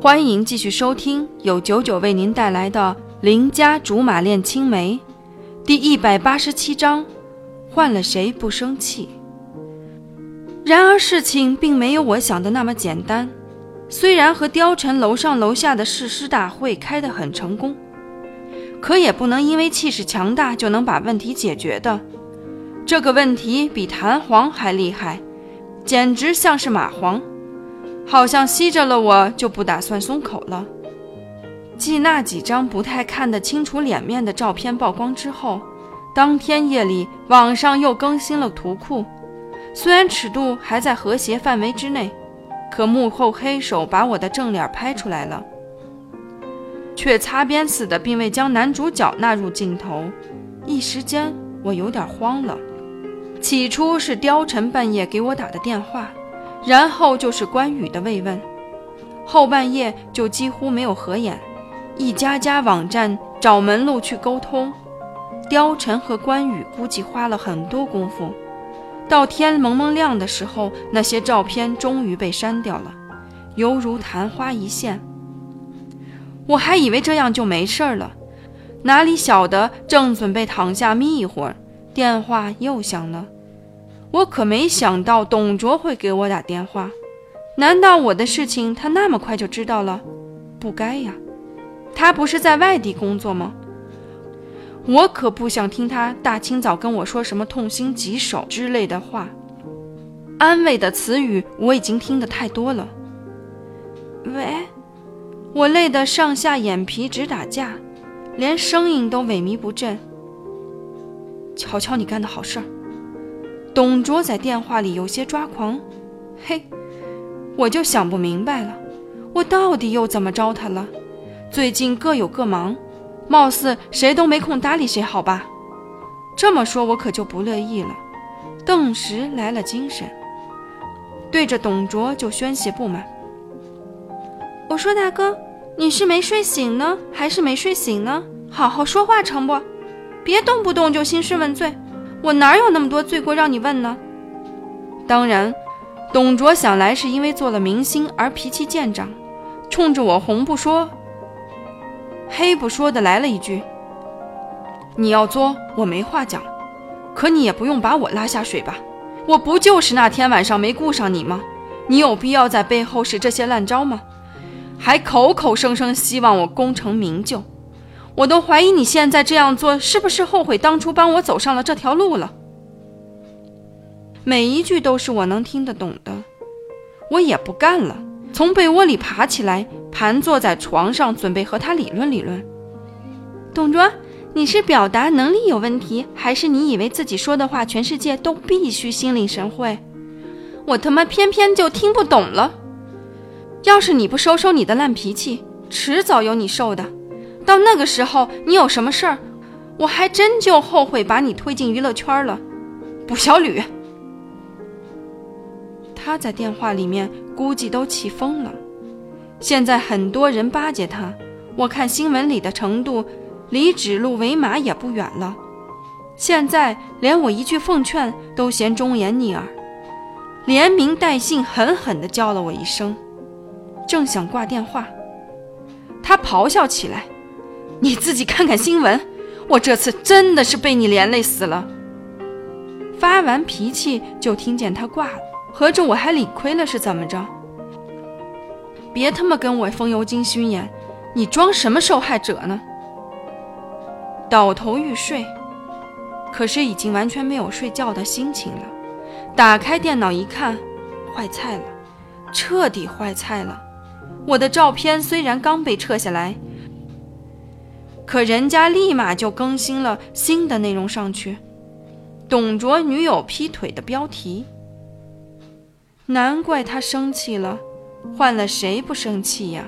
欢迎继续收听由九九为您带来的《邻家竹马恋青梅》第一百八十七章：换了谁不生气？然而事情并没有我想的那么简单。虽然和貂蝉楼上楼下的誓师大会开得很成功，可也不能因为气势强大就能把问题解决的。这个问题比弹簧还厉害，简直像是蚂蟥，好像吸着了我就不打算松口了。继那几张不太看得清楚脸面的照片曝光之后，当天夜里网上又更新了图库，虽然尺度还在和谐范围之内。可幕后黑手把我的正脸拍出来了，却擦边似的并未将男主角纳入镜头。一时间我有点慌了。起初是貂蝉半夜给我打的电话，然后就是关羽的慰问，后半夜就几乎没有合眼，一家家网站找门路去沟通。貂蝉和关羽估计花了很多功夫。到天蒙蒙亮的时候，那些照片终于被删掉了，犹如昙花一现。我还以为这样就没事了，哪里晓得正准备躺下眯一会儿，电话又响了。我可没想到董卓会给我打电话，难道我的事情他那么快就知道了？不该呀，他不是在外地工作吗？我可不想听他大清早跟我说什么痛心疾首之类的话，安慰的词语我已经听得太多了。喂，我累得上下眼皮直打架，连声音都萎靡不振。瞧瞧你干的好事儿！董卓在电话里有些抓狂。嘿，我就想不明白了，我到底又怎么着他了？最近各有各忙。貌似谁都没空搭理谁，好吧？这么说，我可就不乐意了。顿时来了精神，对着董卓就宣泄不满。我说：“大哥，你是没睡醒呢，还是没睡醒呢？好好说话成不？别动不动就兴师问罪，我哪有那么多罪过让你问呢？”当然，董卓想来是因为做了明星而脾气见长，冲着我红不说。黑不说的来了一句：“你要作，我没话讲，可你也不用把我拉下水吧？我不就是那天晚上没顾上你吗？你有必要在背后使这些烂招吗？还口口声声希望我功成名就，我都怀疑你现在这样做是不是后悔当初帮我走上了这条路了？每一句都是我能听得懂的，我也不干了。”从被窝里爬起来，盘坐在床上，准备和他理论理论。董卓，你是表达能力有问题，还是你以为自己说的话全世界都必须心领神会？我他妈偏偏就听不懂了。要是你不收收你的烂脾气，迟早有你受的。到那个时候，你有什么事儿，我还真就后悔把你推进娱乐圈了。卜小吕。他在电话里面估计都气疯了。现在很多人巴结他，我看新闻里的程度，离指鹿为马也不远了。现在连我一句奉劝都嫌忠言逆耳，连名带姓狠狠地叫了我一声。正想挂电话，他咆哮起来：“你自己看看新闻，我这次真的是被你连累死了。”发完脾气就听见他挂了。合着我还理亏了是怎么着？别他妈跟我风油精熏眼，你装什么受害者呢？倒头欲睡，可是已经完全没有睡觉的心情了。打开电脑一看，坏菜了，彻底坏菜了。我的照片虽然刚被撤下来，可人家立马就更新了新的内容上去，董卓女友劈腿的标题。难怪他生气了，换了谁不生气呀？